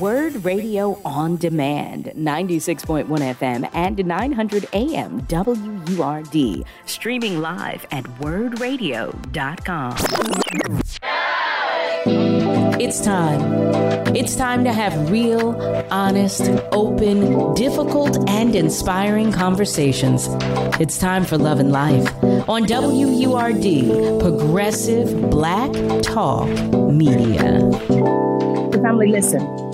Word Radio on Demand, 96.1 FM and 900 AM WURD. Streaming live at wurdradio.com. It's time. It's time to have real, honest, open, difficult, and inspiring conversations. It's time for Love and Life on WURD, Progressive Black Talk Media. The family, listen.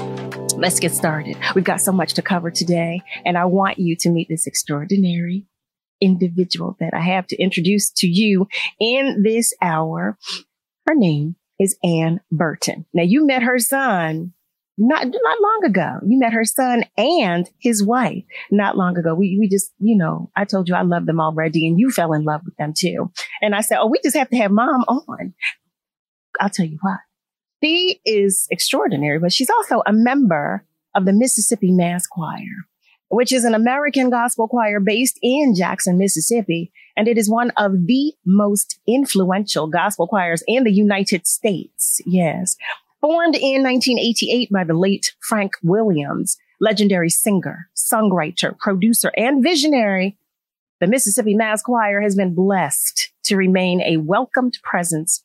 Let's get started. We've got so much to cover today, and I want you to meet this extraordinary individual that I have to introduce to you in this hour. Her name is Ann Burton. Now you met her son not not long ago. You met her son and his wife not long ago. We we just, you know, I told you I love them already and you fell in love with them too. And I said, "Oh, we just have to have mom on." I'll tell you what. She is extraordinary, but she's also a member of the Mississippi Mass Choir, which is an American gospel choir based in Jackson, Mississippi. And it is one of the most influential gospel choirs in the United States. Yes. Formed in 1988 by the late Frank Williams, legendary singer, songwriter, producer, and visionary, the Mississippi Mass Choir has been blessed to remain a welcomed presence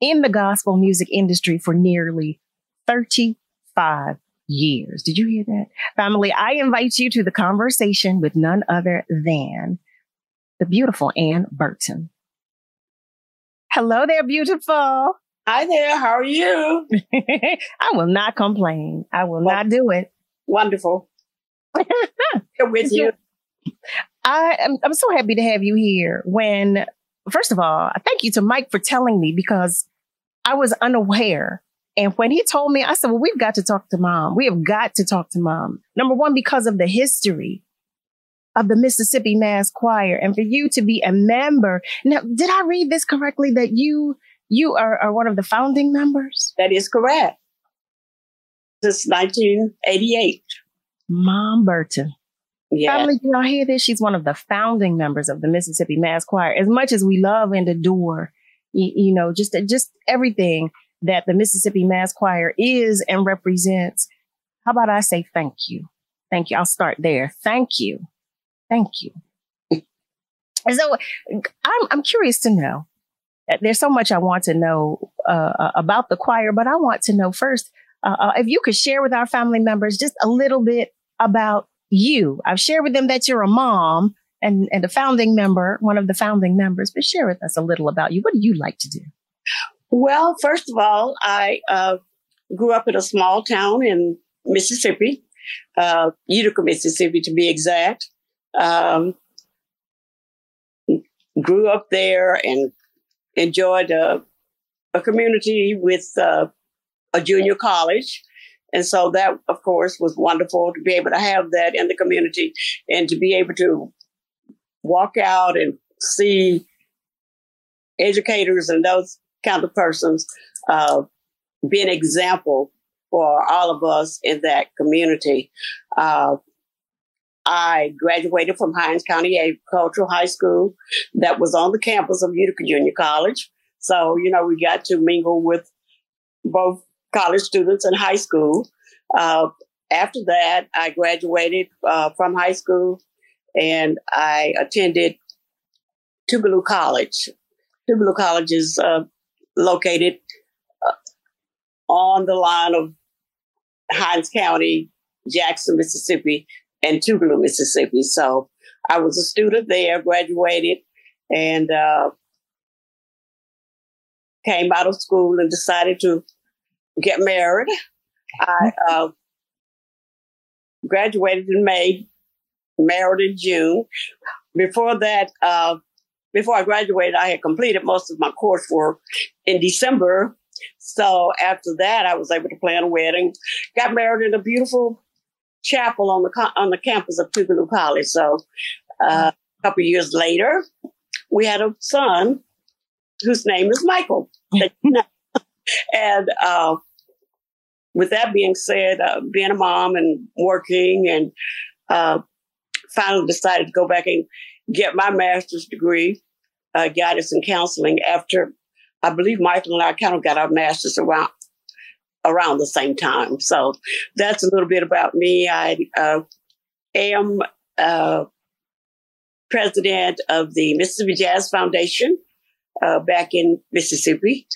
in the gospel music industry for nearly 35 years. Did you hear that? Family, I invite you to the conversation with none other than the beautiful Ann Burton. Hello there, beautiful. Hi there. How are you? I will not complain. I will well, not do it. Wonderful. with you. I am I'm so happy to have you here. When first of all, I thank you to Mike for telling me because I was unaware. And when he told me, I said, well, we've got to talk to mom. We have got to talk to mom. Number one, because of the history of the Mississippi Mass Choir and for you to be a member. Now, did I read this correctly that you, you are, are one of the founding members? That is correct. Since 1988. Mom Burton. Yeah. Family, you all hear this? She's one of the founding members of the Mississippi Mass Choir. As much as we love and adore, you, you know, just, just everything that the Mississippi Mass Choir is and represents. How about I say thank you? Thank you. I'll start there. Thank you Thank you. So I'm, I'm curious to know. There's so much I want to know uh, uh, about the choir, but I want to know first uh, uh, if you could share with our family members just a little bit about you. I've shared with them that you're a mom and, and a founding member, one of the founding members, but share with us a little about you. What do you like to do? Well, first of all, I uh, grew up in a small town in Mississippi, uh, Utica, Mississippi, to be exact. Um, grew up there and enjoyed a, a community with uh, a junior college. And so that, of course, was wonderful to be able to have that in the community and to be able to walk out and see educators and those kind of persons uh, be an example for all of us in that community. Uh, I graduated from Hinds County Agricultural High School that was on the campus of Utica Junior College. So, you know, we got to mingle with both college students and high school. Uh, after that, I graduated uh, from high school and I attended Tougaloo College. Tougaloo College is uh, located uh, on the line of Hinds County, Jackson, Mississippi, and Tougaloo, Mississippi. So I was a student there, graduated, and uh, came out of school and decided to get married. I uh, graduated in May, married in June. Before that, uh, before I graduated, I had completed most of my coursework in December. So after that, I was able to plan a wedding. Got married in a beautiful chapel on the on the campus of Tougaloo College. So uh, a couple years later, we had a son whose name is Michael. and uh, with that being said, uh, being a mom and working, and uh, finally decided to go back and get my master's degree, uh, guidance and counseling. After I believe Michael and I kind of got our masters around around the same time. So that's a little bit about me. I uh, am uh, president of the Mississippi Jazz Foundation uh, back in Mississippi.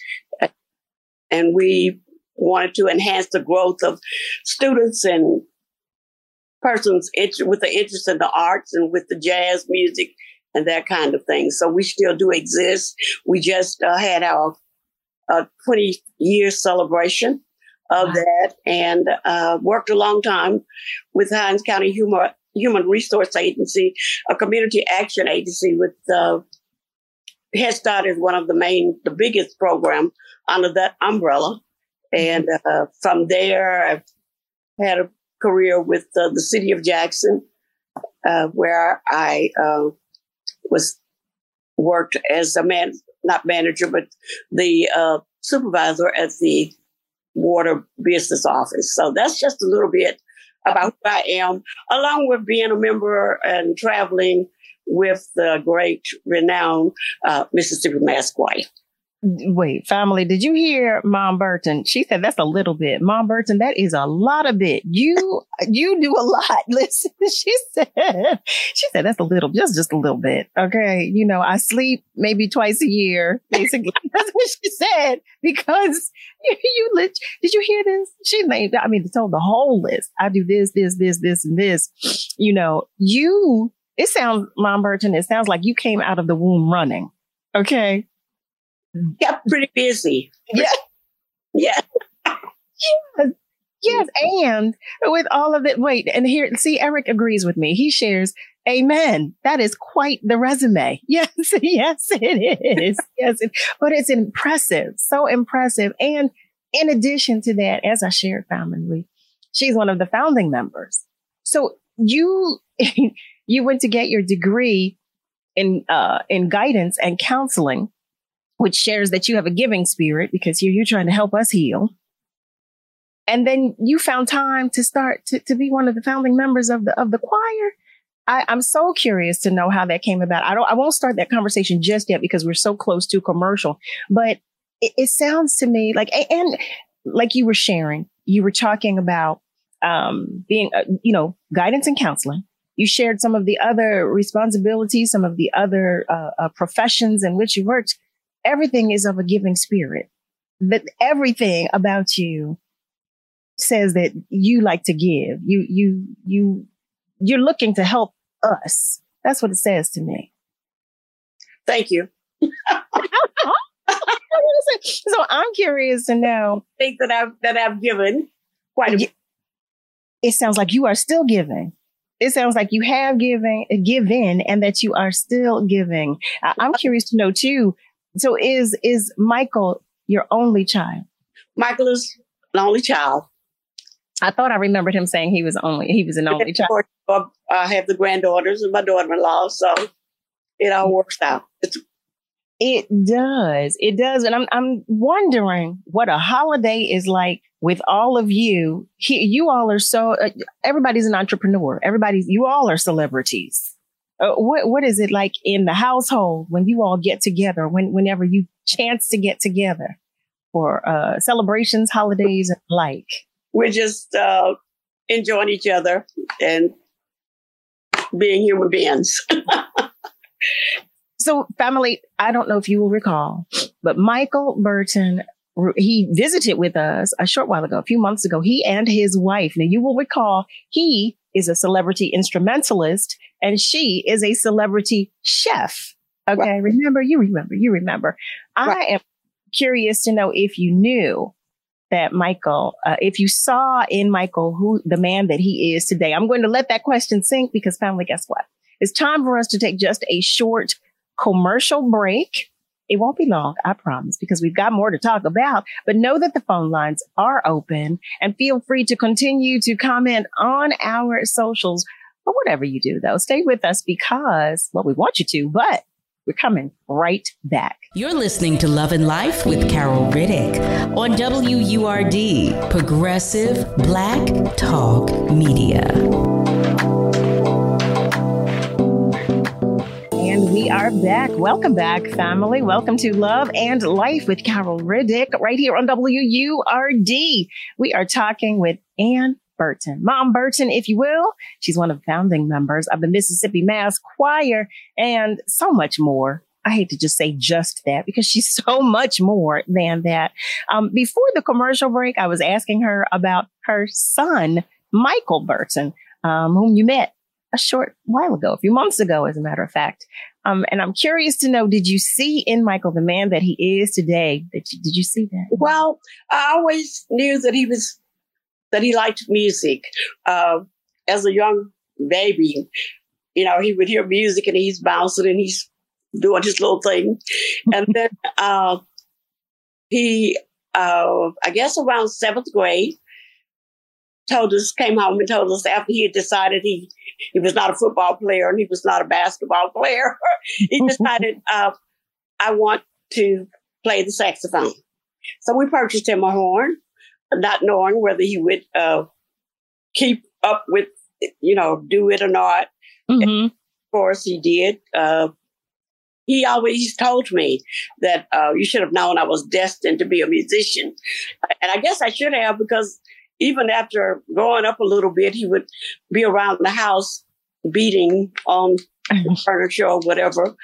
And we wanted to enhance the growth of students and persons with the interest in the arts and with the jazz music and that kind of thing. So we still do exist. We just uh, had our uh, 20 year celebration of wow. that and uh, worked a long time with Hinds County Human, Human Resource Agency, a community action agency with uh, Head Start is one of the main, the biggest program under that umbrella. And uh, from there, I've had a career with uh, the city of Jackson, uh, where I uh, was worked as a man, not manager, but the uh, supervisor at the water business office. So that's just a little bit about who I am, along with being a member and traveling with the great renowned uh, Mississippi Mass Choir wait, family, did you hear Mom Burton? She said that's a little bit. Mom Burton, that is a lot of bit. You you do a lot. Listen, she said she said that's a little, just just a little bit. Okay, you know, I sleep maybe twice a year, basically. that's what she said because you, you lit. Did you hear this? She named. I mean, told the whole list. I do this, this, this, this, and this. You know, you. It sounds, Mom Burton. It sounds like you came out of the womb running. Okay kept pretty busy. Yeah. Yeah. yes. Yes. And with all of it, wait, and here, see, Eric agrees with me. He shares, Amen. That is quite the resume. Yes. Yes, it is. yes. It, but it's impressive. So impressive. And in addition to that, as I shared family, she's one of the founding members. So you, you went to get your degree in, uh, in guidance and counseling which shares that you have a giving spirit because here you're trying to help us heal. And then you found time to start to, to be one of the founding members of the of the choir. I, I'm so curious to know how that came about. I don't I won't start that conversation just yet because we're so close to commercial. But it, it sounds to me like and like you were sharing, you were talking about um, being, uh, you know, guidance and counseling. You shared some of the other responsibilities, some of the other uh, uh, professions in which you worked everything is of a giving spirit. That everything about you says that you like to give. You, you, you, you're looking to help us. That's what it says to me. Thank you. so I'm curious to know. Think that I've that I've given quite a. It sounds like you are still giving. It sounds like you have given, given, and that you are still giving. I'm curious to know too so is is Michael your only child? Michael is the only child. I thought I remembered him saying he was only he was an only child. I have the granddaughters and my daughter-in-law, so it all works out. It's it does. It does. And I'm I'm wondering what a holiday is like with all of you. He, you all are so uh, everybody's an entrepreneur. Everybody's you all are celebrities. Uh, what what is it like in the household when you all get together? When whenever you chance to get together for uh, celebrations, holidays, and like? We're just uh, enjoying each other and being human beings. so, family, I don't know if you will recall, but Michael Burton he visited with us a short while ago, a few months ago. He and his wife. Now you will recall he is a celebrity instrumentalist and she is a celebrity chef. Okay. Right. Remember, you remember, you remember. Right. I am curious to know if you knew that Michael, uh, if you saw in Michael who the man that he is today. I'm going to let that question sink because family, guess what? It's time for us to take just a short commercial break. It won't be long, I promise, because we've got more to talk about. But know that the phone lines are open and feel free to continue to comment on our socials but whatever you do, though, stay with us because, well, we want you to, but we're coming right back. You're listening to Love and Life with Carol Riddick on WURD, Progressive Black Talk Media. And we are back. Welcome back, family. Welcome to Love and Life with Carol Riddick right here on WURD. We are talking with Ann Burton, Mom Burton, if you will. She's one of the founding members of the Mississippi Mass Choir and so much more. I hate to just say just that because she's so much more than that. Um, before the commercial break, I was asking her about her son, Michael Burton, um, whom you met a short while ago, a few months ago, as a matter of fact. Um, and I'm curious to know, did you see in Michael the man that he is today? Did you, did you see that? Well, I always knew that he was, that he liked music. Uh, as a young baby, you know, he would hear music and he's bouncing and he's doing his little thing. And then, uh, he, uh, I guess around seventh grade, told us, came home and told us after he had decided he, he was not a football player and he was not a basketball player. he decided, uh, I want to play the saxophone. So we purchased him a horn, not knowing whether he would, uh, keep up with, you know, do it or not. Mm-hmm. Of course he did. Uh, he always told me that uh, you should have known I was destined to be a musician. And I guess I should have because even after growing up a little bit, he would be around the house beating on furniture or whatever.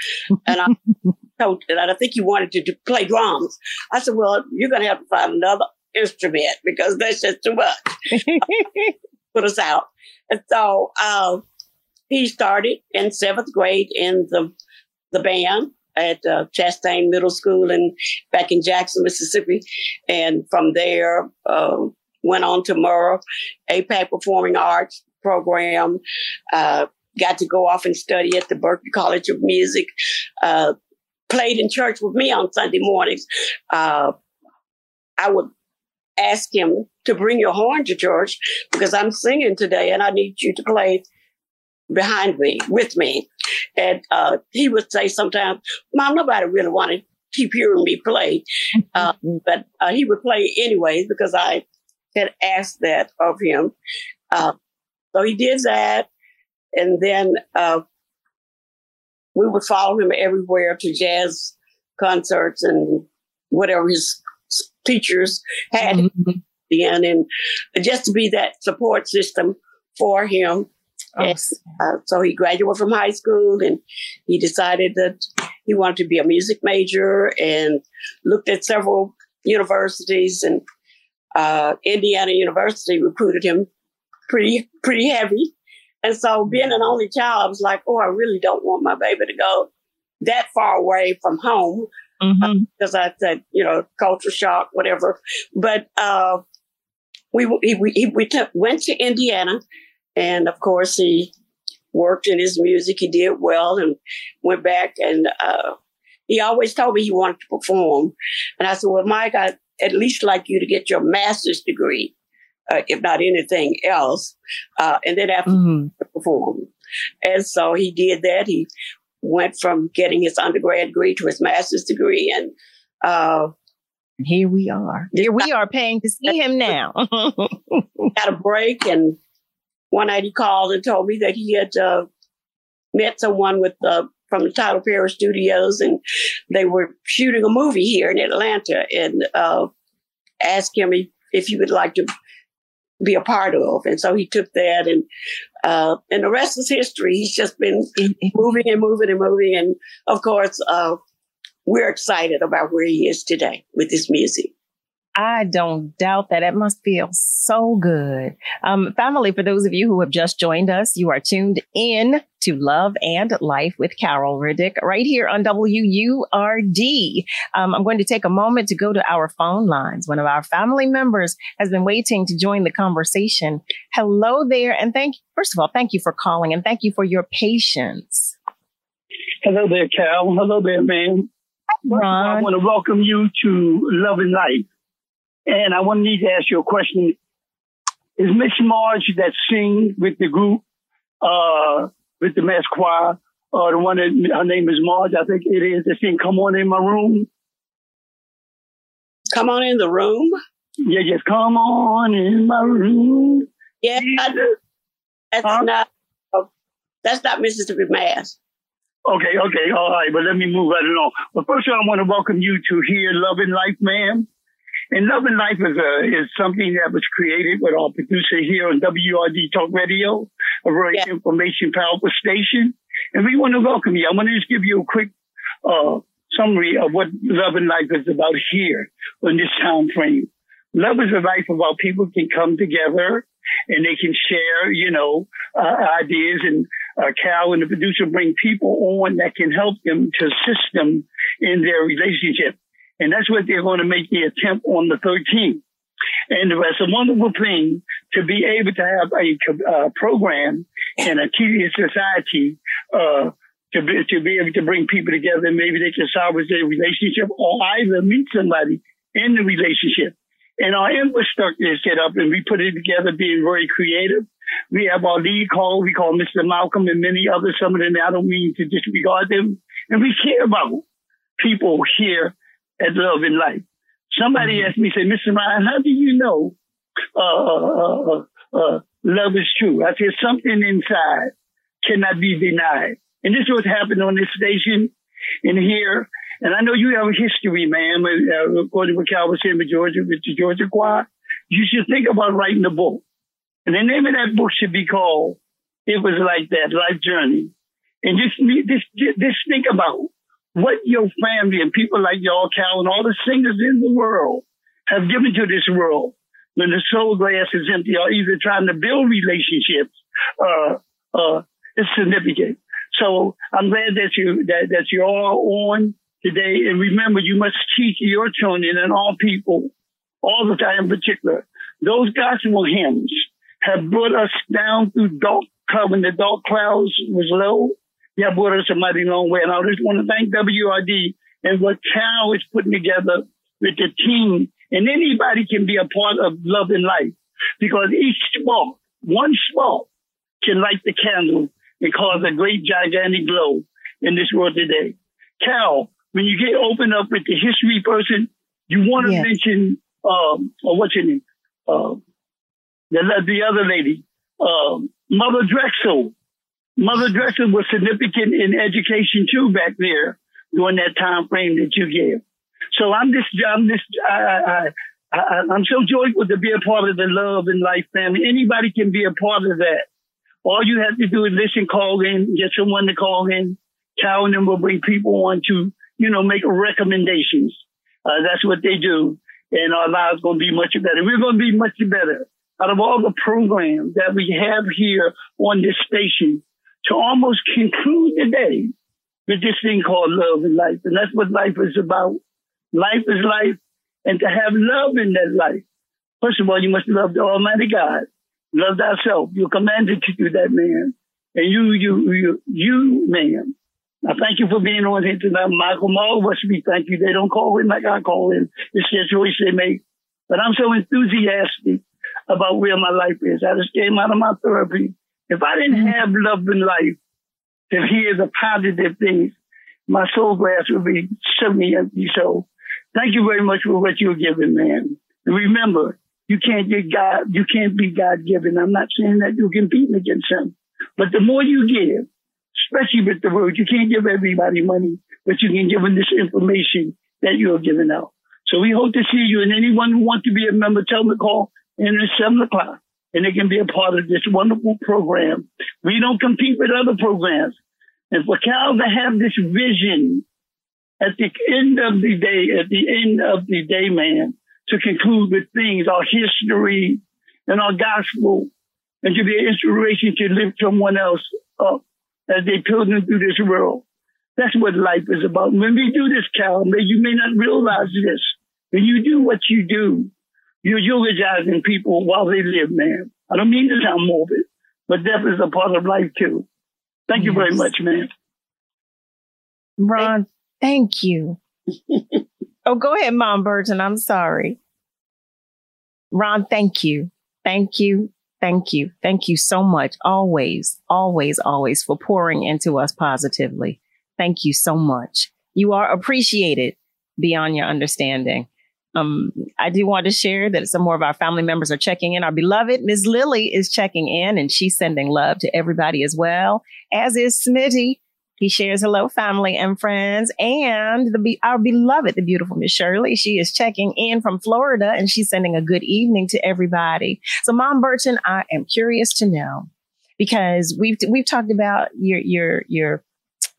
And I told, and I think he wanted to, to play drums. I said, well, you're going to have to find another instrument because that's just too much. Put us out. And so, uh, he started in seventh grade in the, the band at uh, Chastain Middle School and back in Jackson, Mississippi. And from there, um, went on to Murrah, APAC Performing Arts program, uh, got to go off and study at the Berklee College of Music, uh, played in church with me on Sunday mornings. Uh, I would ask him to bring your horn to church because I'm singing today and I need you to play behind me, with me. And uh, he would say sometimes, Mom, nobody really wanted to keep hearing me play. Uh, but uh, he would play anyways because I had asked that of him. Uh, so he did that. And then uh, we would follow him everywhere to jazz concerts and whatever his teachers had mm-hmm. in, and just to be that support system for him. Oh. And, uh, so he graduated from high school and he decided that he wanted to be a music major and looked at several universities and uh, Indiana University recruited him pretty pretty heavy. And so being an only child, I was like, oh, I really don't want my baby to go that far away from home. Mm-hmm. Because I said, you know, culture shock, whatever. But uh, we we, he, we took, went to Indiana, and of course he worked in his music. He did well, and went back. And uh, he always told me he wanted to perform. And I said, well, Mike, I at least like you to get your master's degree, uh, if not anything else, uh, and then after mm-hmm. perform. And so he did that. He went from getting his undergrad degree to his master's degree, and uh, here we are. Here we are paying to see him now. Had a break, and one night he called and told me that he had uh, met someone with uh, from the Tyler Perry Studios, and they were shooting a movie here in Atlanta, and uh, asked him if, if he would like to be a part of. And so he took that, and uh, and the rest is history. He's just been moving and moving and moving, and of course, uh, we're excited about where he is today with his music. I don't doubt that. It must feel so good. Um, family, for those of you who have just joined us, you are tuned in to Love and Life with Carol Riddick right here on WURD. Um, I'm going to take a moment to go to our phone lines. One of our family members has been waiting to join the conversation. Hello there. And thank, first of all, thank you for calling and thank you for your patience. Hello there, Carol. Hello there, man. Ron. I want to welcome you to Love and Life. And I want to need to ask you a question. Is Miss Marge that sing with the group, uh, with the mass choir, uh, the one that her name is Marge, I think it is, that sing Come On In My Room? Come on in the room? Yeah, just come on in my room. Yeah, that's huh? not, that's not Mississippi Mass. Okay, okay, all right, but let me move right along. But first of all, I want to welcome you to here, Loving Life, ma'am. And Love and Life is a, is something that was created with our producer here on WRD Talk Radio, a very yeah. information powerful station. And we want to welcome you. I want to just give you a quick uh, summary of what Love and Life is about here on this time frame. Love is a life about people can come together and they can share, you know, uh, ideas and uh, Cal and the producer bring people on that can help them to assist them in their relationship. And that's what they're going to make the attempt on the 13th. And it's a wonderful thing to be able to have a uh, program in a tedious society, uh, to be, to be able to bring people together and maybe they can salvage their relationship or either meet somebody in the relationship. And our infrastructure is set up and we put it together being very creative. We have our lead call. We call Mr. Malcolm and many others. Some of them, I don't mean to disregard them. And we care about people here at Love and Life. Somebody mm-hmm. asked me, say, Mr. Ryan, how do you know uh, uh, uh, uh, love is true? I said, something inside cannot be denied. And this is what happened on this station in here. And I know you have a history, ma'am, uh, according to what Cal was saying with Georgia, with the Georgia Choir. You should think about writing a book. And the name of that book should be called It Was Like That, Life Journey. And just, just, just think about what your family and people like y'all, Cal, and all the singers in the world have given to this world when the soul glass is empty or either trying to build relationships, uh, uh, is significant. So I'm glad that you, that, that you're all on today. And remember, you must teach your children and all people, all the time in particular, those gospel hymns have brought us down through dark cloud when the dark clouds was low. Have brought us a mighty long way. And I just want to thank WRD and what Cal is putting together with the team. And anybody can be a part of love and life because each spark, one spark can light the candle and cause a great gigantic glow in this world today. Cal, when you get open up with the history person, you want to yes. mention, um, or what's your name? Uh, the, the other lady, um, Mother Drexel. Mother Drexel was significant in education too back there during that time frame that you gave. So I'm just, I'm just, I, I, I, I'm so joyful to be a part of the love and life family. Anybody can be a part of that. All you have to do is listen, call in, get someone to call in. Cal and them will bring people on to you know, make recommendations. Uh, that's what they do. And our lives going to be much better. We're going to be much better out of all the programs that we have here on this station to almost conclude the day with this thing called love and life. And that's what life is about. Life is life. And to have love in that life, first of all, you must love the Almighty God. Love thyself. You're commanded to do that, man. And you, you, you, you, man, I thank you for being on here tonight. Michael Moore, what should we thank you? They don't call in like I call in. It's their choice they make. But I'm so enthusiastic about where my life is. I just came out of my therapy. If I didn't mm-hmm. have love in life to hear the positive things, my soul glass would be suddenly empty. So thank you very much for what you're giving, man. And remember, you can't get God, you can't be God given. I'm not saying that you're competing against him, but the more you give, especially with the word. You can't give everybody money, but you can give them this information that you're giving out. So we hope to see you and anyone who wants to be a member, tell them to call in at seven o'clock and they can be a part of this wonderful program. We don't compete with other programs. And for Cal to have this vision at the end of the day, at the end of the day, man, to conclude with things, our history and our gospel, and to be an inspiration to lift someone else up as they pilgrim through this world. That's what life is about. When we do this, Cal, you may not realize this. When you do what you do, you're eulogizing people while they live, man. I don't mean to sound morbid, but death is a part of life too. Thank you yes. very much, man. Ron, thank you. oh, go ahead, Mom Burton. I'm sorry. Ron, thank you. Thank you. Thank you. Thank you so much. Always, always, always for pouring into us positively. Thank you so much. You are appreciated beyond your understanding. Um, I do want to share that some more of our family members are checking in. Our beloved Ms. Lily is checking in and she's sending love to everybody as well, as is Smitty. He shares hello, family and friends, and the our beloved, the beautiful Miss Shirley. She is checking in from Florida, and she's sending a good evening to everybody. So, Mom Burton, I am curious to know because we've we've talked about your your your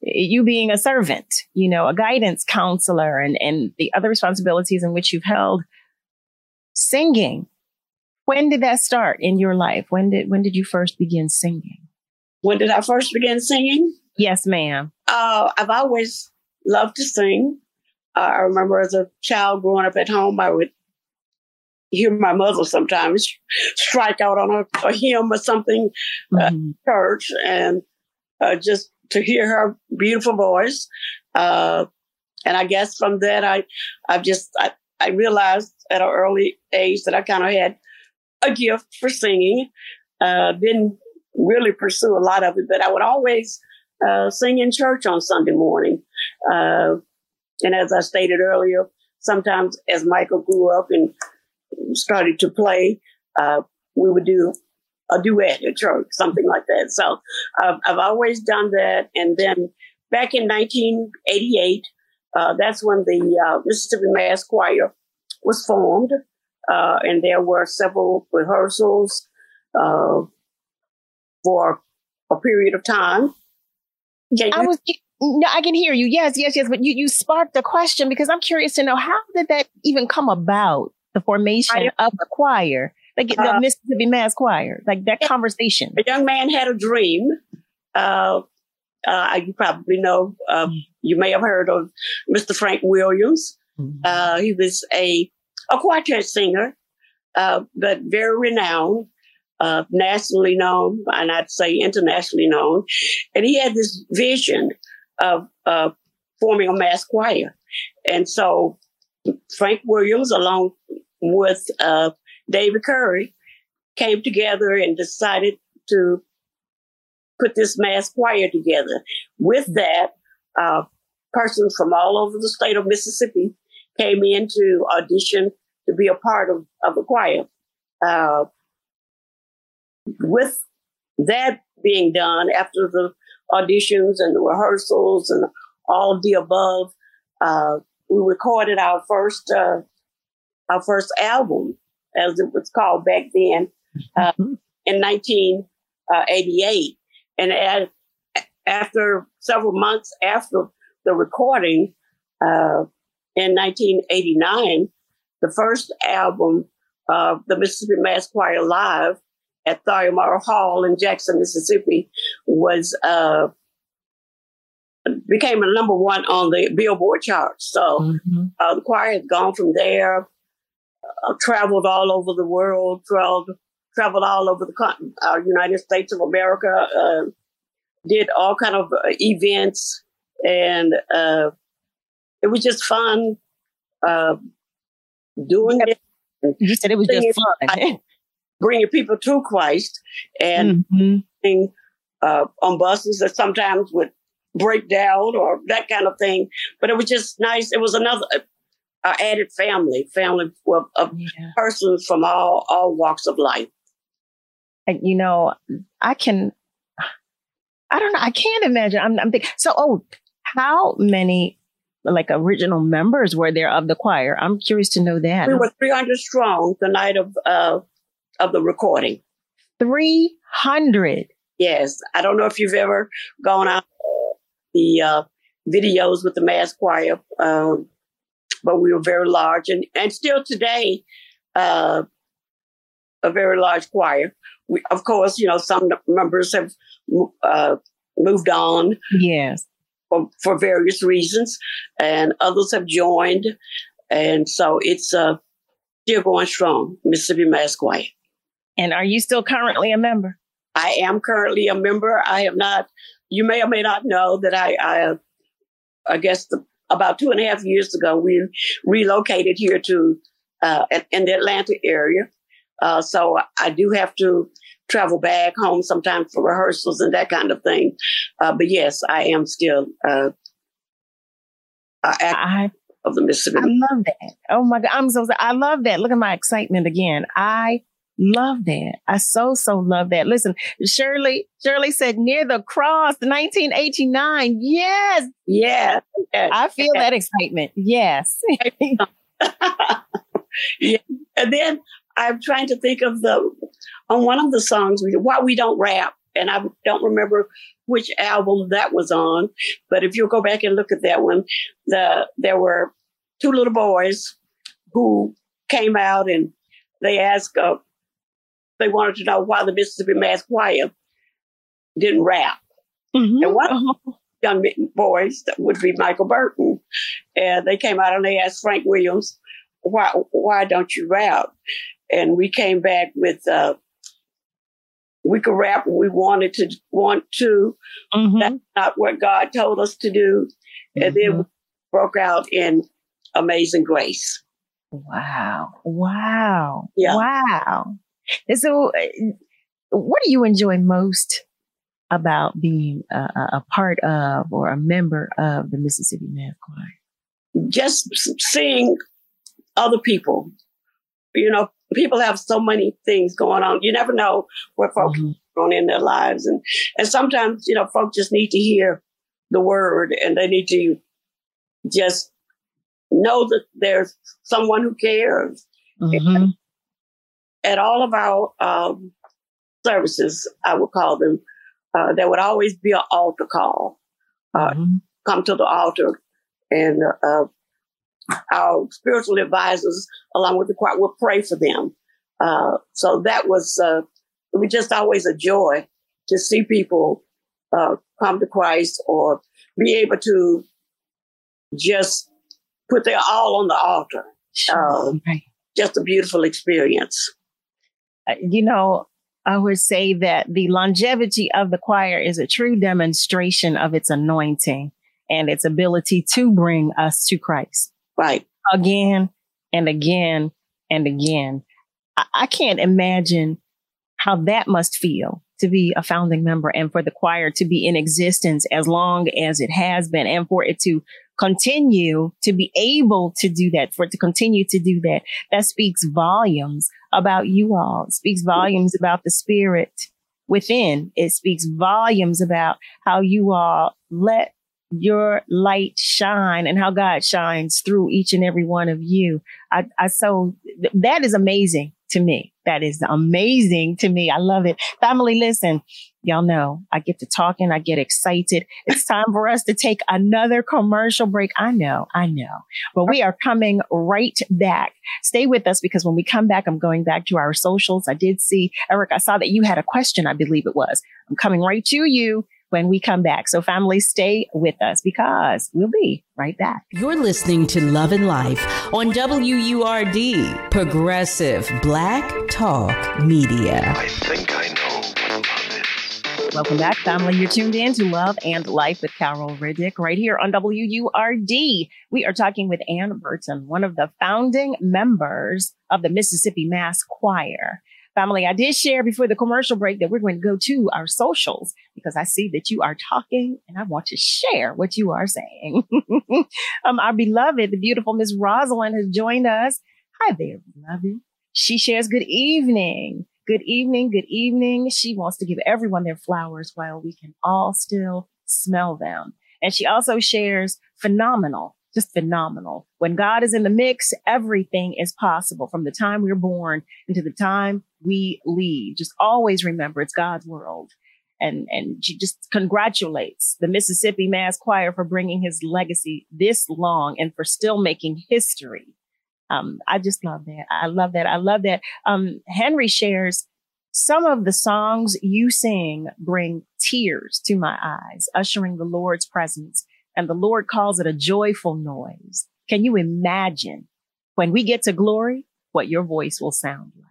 you being a servant, you know, a guidance counselor, and and the other responsibilities in which you've held. Singing. When did that start in your life? When did when did you first begin singing? When did I first begin singing? Yes, ma'am. Uh, I've always loved to sing. Uh, I remember as a child growing up at home, I would hear my mother sometimes strike out on a, a hymn or something uh, mm-hmm. church, and uh, just to hear her beautiful voice. Uh, and I guess from that, I, I just, I, I realized at an early age that I kind of had a gift for singing. Uh, didn't really pursue a lot of it, but I would always uh, sing in church on Sunday morning. Uh, and as I stated earlier, sometimes as Michael grew up and started to play, uh, we would do a duet at church, something like that. So I've always done that. And then back in 1988, uh, that's when the uh, Mississippi Mass Choir was formed. Uh, and there were several rehearsals for a period of time. I was no, I can hear you. Yes, yes, yes. But you, you sparked the question because I'm curious to know how did that even come about? The formation of the choir, like uh, the Mississippi Mass Choir, like that conversation. A young man had a dream. Uh, uh, you probably know. Uh, you may have heard of Mr. Frank Williams. Mm-hmm. Uh, he was a a quartet singer, uh, but very renowned uh, nationally known, and I'd say internationally known. And he had this vision of uh, forming a mass choir. And so Frank Williams, along with uh, David Curry, came together and decided to put this mass choir together. With that, uh, persons from all over the state of Mississippi came in to audition to be a part of, of the choir. Uh, with that being done after the auditions and the rehearsals and all of the above, uh, we recorded our first uh, our first album, as it was called back then, uh, mm-hmm. in 1988. And at, after several months after the recording, uh, in 1989, the first album, of the Mississippi Mass Choir Live, at Thayer Hall in Jackson, Mississippi, was uh, became a number one on the Billboard charts. So mm-hmm. uh, the choir has gone from there, uh, traveled all over the world, traveled traveled all over the continent, uh, United States of America, uh, did all kind of uh, events, and uh, it was just fun doing it. You said it was just fun bringing people to Christ and mm-hmm. uh, on buses that sometimes would break down or that kind of thing. But it was just nice. It was another uh, added family, family of, of yeah. persons from all all walks of life. And you know, I can, I don't know, I can't imagine. I'm, I'm thinking. So, oh, how many like original members were there of the choir? I'm curious to know that. We were 300 strong the night of uh, of the recording. 300. Yes. I don't know if you've ever gone out the uh, videos with the mass choir, um, but we were very large and, and still today, uh, a very large choir. We, of course, you know, some members have uh, moved on. Yes. For, for, various reasons, and others have joined. And so it's uh, still going strong, Mississippi Mass Choir. And are you still currently a member? I am currently a member. I have not, you may or may not know that I, I, I guess the, about two and a half years ago, we relocated here to, uh, in the Atlanta area. Uh, so I do have to travel back home sometimes for rehearsals and that kind of thing. Uh, but yes, I am still, uh, I, of the Mississippi. I love that. Oh my God. I'm so, I love that. Look at my excitement again. I Love that. I so, so love that. Listen, Shirley, Shirley said near the cross, 1989. Yes. Yes. yes. I feel yes. that excitement. Yes. yeah. And then I'm trying to think of the, on one of the songs, Why We Don't Rap. And I don't remember which album that was on, but if you'll go back and look at that one, the, there were two little boys who came out and they asked, uh, they wanted to know why the Mississippi Mass Choir didn't rap. Mm-hmm. And one uh-huh. young boys that would be Michael Burton, and they came out and they asked Frank Williams, "Why, why don't you rap?" And we came back with, uh, "We could rap. We wanted to want to. Mm-hmm. That's not what God told us to do." Mm-hmm. And then mm-hmm. we broke out in "Amazing Grace." Wow! Wow! Yeah. Wow! And so, uh, what do you enjoy most about being a, a, part of or a member of the Mississippi Mass Choir? Just seeing other people. You know, people have so many things going on. You never know what folks mm-hmm. going in their lives, and and sometimes you know, folks just need to hear the word, and they need to just know that there's someone who cares. Mm-hmm at all of our um, services, I would call them, uh, there would always be an altar call. Uh, mm-hmm. Come to the altar, and uh, our spiritual advisors, along with the choir, will pray for them. Uh, so that was uh, it was just always a joy to see people uh, come to Christ or be able to just put their all on the altar. Sure. Right. Just a beautiful experience. Uh, you know, I would say that the longevity of the choir is a true demonstration of its anointing and its ability to bring us to Christ. Right. Again and again and again. I, I can't imagine how that must feel to be a founding member and for the choir to be in existence as long as it has been and for it to continue to be able to do that, for it to continue to do that, that speaks volumes about you all. Speaks volumes about the spirit within. It speaks volumes about how you all let your light shine and how God shines through each and every one of you. I, I so that is amazing to me. That is amazing to me. I love it. Family, listen, y'all know I get to talking. I get excited. It's time for us to take another commercial break. I know, I know, but we are coming right back. Stay with us because when we come back, I'm going back to our socials. I did see Eric. I saw that you had a question. I believe it was. I'm coming right to you when we come back. So family, stay with us because we'll be right back. You're listening to Love and Life on WURD, Progressive Black Talk Media. I think I know Welcome back, family. You're tuned in to Love and Life with Carol Riddick right here on WURD. We are talking with Ann Burton, one of the founding members of the Mississippi Mass Choir. Family, I did share before the commercial break that we're going to go to our socials because I see that you are talking and I want to share what you are saying. um, our beloved, the beautiful Miss Rosalind has joined us. Hi there, beloved. She shares good evening. Good evening. Good evening. She wants to give everyone their flowers while we can all still smell them. And she also shares phenomenal just phenomenal. When God is in the mix, everything is possible from the time we're born into the time we leave. Just always remember it's God's world. And, and she just congratulates the Mississippi Mass Choir for bringing his legacy this long and for still making history. Um, I just love that. I love that. I love that. Um, Henry shares some of the songs you sing bring tears to my eyes, ushering the Lord's presence and the Lord calls it a joyful noise. Can you imagine when we get to glory, what your voice will sound like?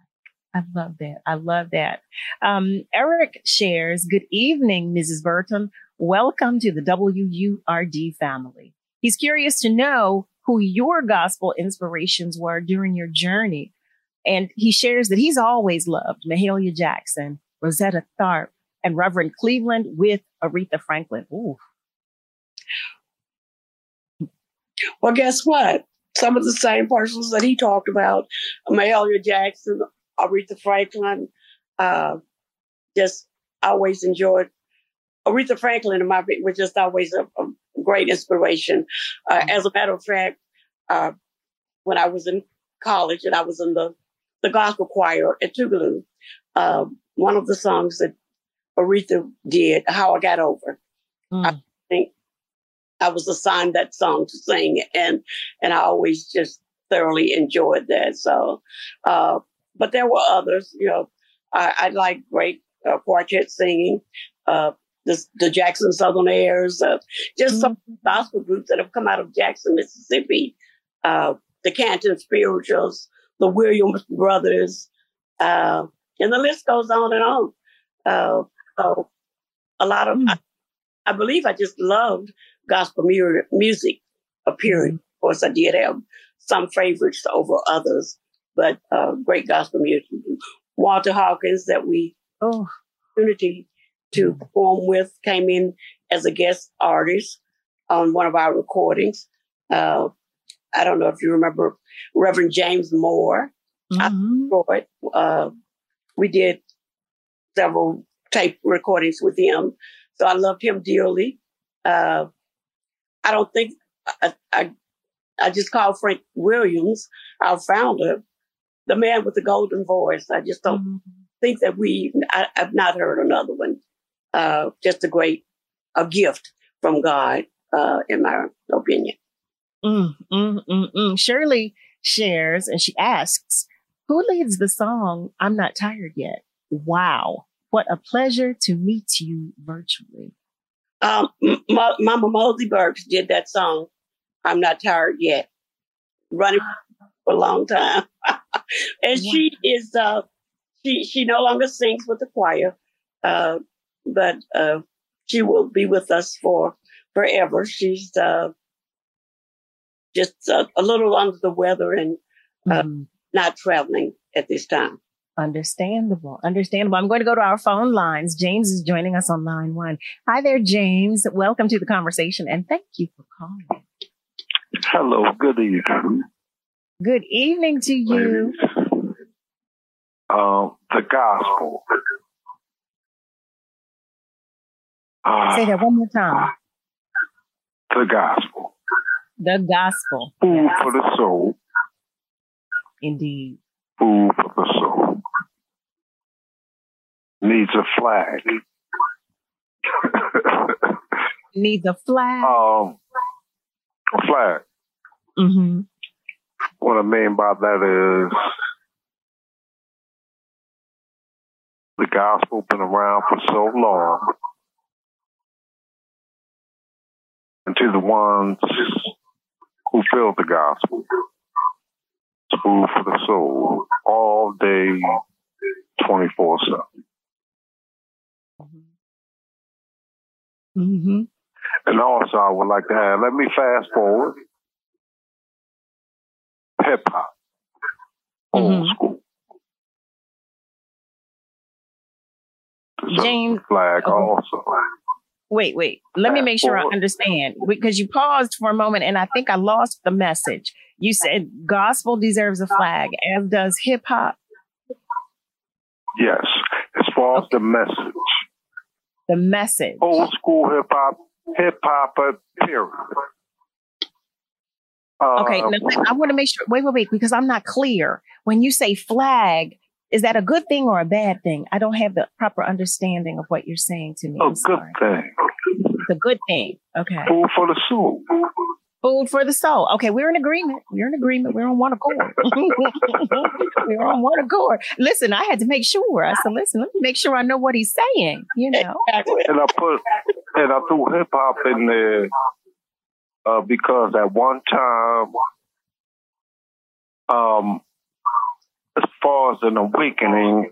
I love that. I love that. Um, Eric shares, good evening, Mrs. Burton. Welcome to the WURD family. He's curious to know who your gospel inspirations were during your journey. And he shares that he's always loved Mahalia Jackson, Rosetta Tharpe, and Reverend Cleveland with Aretha Franklin. Ooh, well, guess what? Some of the same persons that he talked about, Mahalia Jackson, Aretha Franklin. Uh, just always enjoyed Aretha Franklin in my was just always a, a great inspiration. Uh, mm-hmm. As a matter of fact, uh, when I was in college and I was in the the gospel choir at Tougaloo, uh, one of the songs that Aretha did, "How I Got Over," mm. I think I was assigned that song to sing, and and I always just thoroughly enjoyed that. So, uh, but there were others. You know, I, I like great uh, quartet singing. Uh, the, the Jackson Southernaires, uh, just mm-hmm. some gospel groups that have come out of Jackson, Mississippi, uh, the Canton Spirituals, the Williams Brothers, uh, and the list goes on and on. Uh, so a lot of, mm-hmm. I, I, believe I just loved gospel mu- music, appearing. Mm-hmm. Of course, I did have some favorites over others, but uh, great gospel music. Walter Hawkins that we oh opportunity to perform with came in as a guest artist on one of our recordings. Uh, I don't know if you remember Reverend James Moore. Mm-hmm. Uh, we did several tape recordings with him, so I loved him dearly. Uh, I don't think I, I, I just call Frank Williams, our founder, the man with the golden voice. I just don't mm-hmm. think that we. I, have not heard another one uh, just a great a gift from God, uh, in my opinion. Mm, mm, mm, mm. Shirley shares and she asks, Who leads the song I'm Not Tired Yet? Wow. What a pleasure to meet you virtually. Um, M- Mama Mosie Burks did that song, I'm Not Tired Yet, running for a long time. and wow. she is, uh, she, she no longer sings with the choir. Uh, but uh, she will be with us for forever. She's uh, just uh, a little under the weather and mm. not traveling at this time. Understandable. Understandable. I'm going to go to our phone lines. James is joining us on line one. Hi there, James. Welcome to the conversation and thank you for calling. Hello. Good evening. Good evening to you. Um, the gospel Uh, Say that one more time. The gospel. The gospel. Food for the soul. Indeed. Food for the soul. Needs a flag. Needs a flag. Um, a flag. Mm-hmm. What I mean by that is the gospel been around for so long and to the ones who feel the gospel. Food for the soul all day, 24 7. Mm-hmm. And also, I would like to have, let me fast forward hip hop, old mm-hmm. school. James flag okay. also wait, wait. Let me make sure I understand because you paused for a moment and I think I lost the message. You said gospel deserves a flag, as does hip hop. Yes, as far as okay. the message. The message. Old school hip hop, hip hop, period. okay, uh, now, I want to make sure. Wait, wait, wait, because I'm not clear. When you say flag, is that a good thing or a bad thing? I don't have the proper understanding of what you're saying to me. A good thing. It's a good thing. Okay. Food for the soul. Food for the soul. Okay, we're in agreement. We're in agreement. We're on one accord. we're on one accord. Listen, I had to make sure. I said, listen, let me make sure I know what he's saying. You know. And I put and I threw hip hop in there uh, because at one time, um, as far as an awakening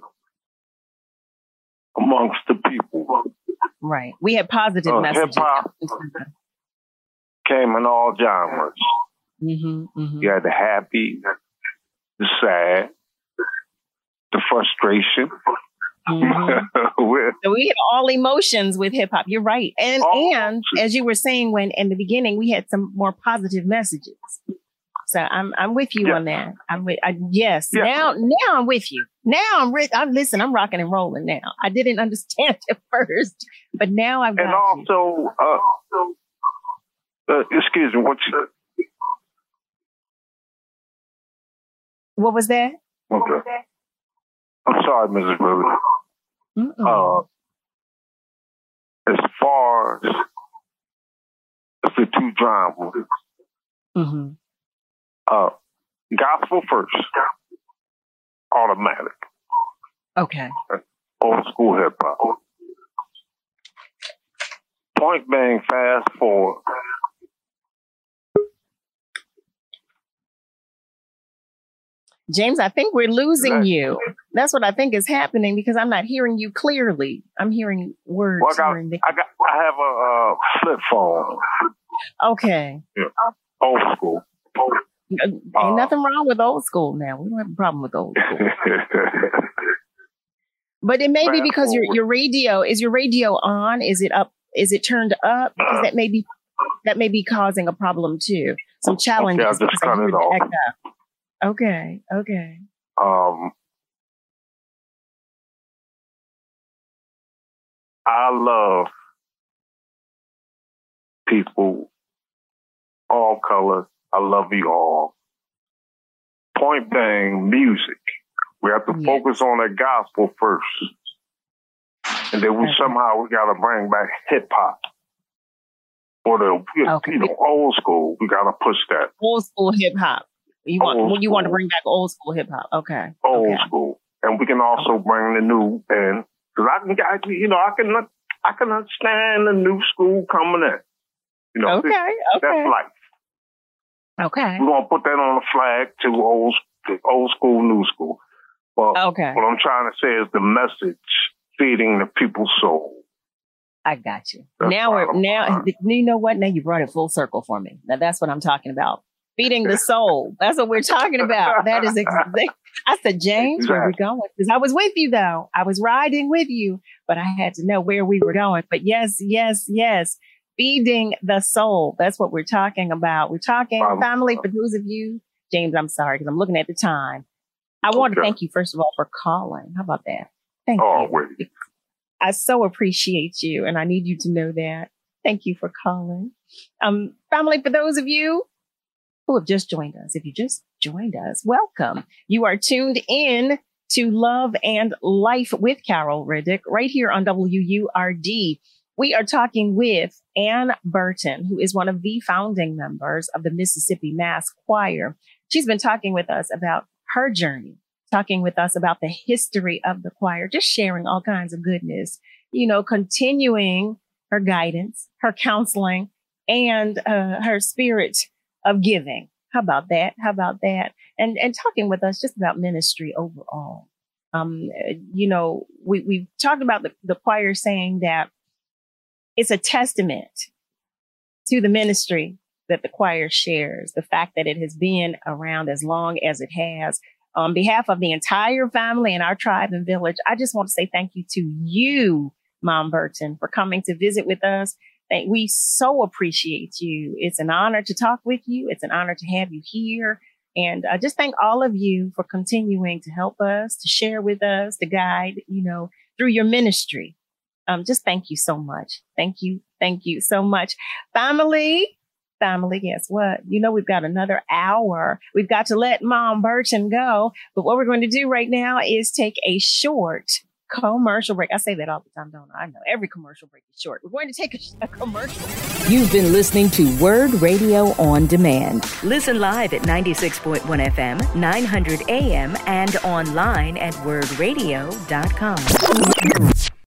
amongst the people. Right. We had positive uh, messages. Hip hop came in all genres. Mm-hmm, mm-hmm. You had the happy, the sad, the frustration. Mm-hmm. so we had all emotions with hip hop. You're right, and all and as you were saying when in the beginning we had some more positive messages. So I'm I'm with you Yeah. on that. I'm with I, yes. Yeah. Now now I'm with you. Now I'm re- I'm listen. I'm rocking and rolling now. I didn't understand at first, but now I've got And also, uh, uh, excuse me, what's that? What was that? okay? I'm sorry, Mrs. Mm-mm. Uh, as far as the two genres, Mhm. uh, gospel first, automatic, Okay. old school hip hop. Point bang, fast forward. James, I think we're losing Right. you. That's what I think is happening because I'm not hearing you clearly. I'm hearing words. Well, I got, and. I got, I have a uh, flip phone, Okay. old school. Ain't Uh, nothing wrong with old school now. We don't have a problem with old school. But it may be because your your radio is your radio on? Is it up? Is it turned up? Because that may be that may be causing a problem too. Some challenges. just because I cut hear it off. Echo. Okay. Okay. um, I love people, all colors. I love you all. Point being, music. We have to Yes. focus on the gospel first. And then we Okay. somehow we gotta bring back hip hop. Or the you know, old school. We gotta push that. Old school hip hop. You want Old you want to bring back old school hip hop. Okay. old Okay. school, and we can also bring the new in because I can, I, you know, I can, I can understand the new school coming in. You know, Okay. that's Okay. life. Okay. We're gonna put that on the flag to old, old school, new school. But Okay. what I'm trying to say is the message feeding the people's soul. I got you. That's now we're now you know what? Now you brought it full circle for me. Now that's what I'm talking about. Feeding the soul. That's what we're talking about. That is exactly. I said, James, where we going? Because I was with you though. I was riding with you, but I had to know where we were going. But yes, yes, yes. Feeding the soul. That's what we're talking about. We're talking family. For those of you, James, I'm sorry because I'm looking at the time. I want to thank you first of all for calling. How about that? Thank Oh, you. I so appreciate you, and I need you to know that. Thank you for calling. Um, family, for those of you who have just joined us, if you just joined us, welcome. You are tuned in to Love and Life with Carol Riddick right here on WURD. We are talking with Ann Burton, who is one of the founding members of the Mississippi Mass Choir. She's been talking with us about her journey, talking with us about the history of the choir, just sharing all kinds of goodness, you know, continuing her guidance, her counseling, and uh, her spirit of giving. How about that? How about that? And and talking with us just about ministry overall. Um, you know, we we've talked about the, the choir saying that it's a testament to the ministry that the choir shares, the fact that it has been around as long as it has. On behalf of the entire family and our tribe and village, I just want to say thank you to you, Mom Burton, for coming to visit with us. Thank- We so appreciate you. It's an honor to talk with you. It's an honor to have you here. And I just thank all of you for continuing to help us, to share with us, to guide, you know, through your ministry. Um, just thank you so much. Thank you. Thank you so much. Family, family, guess what? You know, we've got another hour. We've got to let Mom Burton go. But what we're going to do right now is take a short commercial break. I say that all the time, don't I? I know every commercial break is short. We're going to take a, a commercial. You've been listening to WURD Radio on Demand. Listen live at 96.1 FM, 900 AM, and online at wurdradio.com.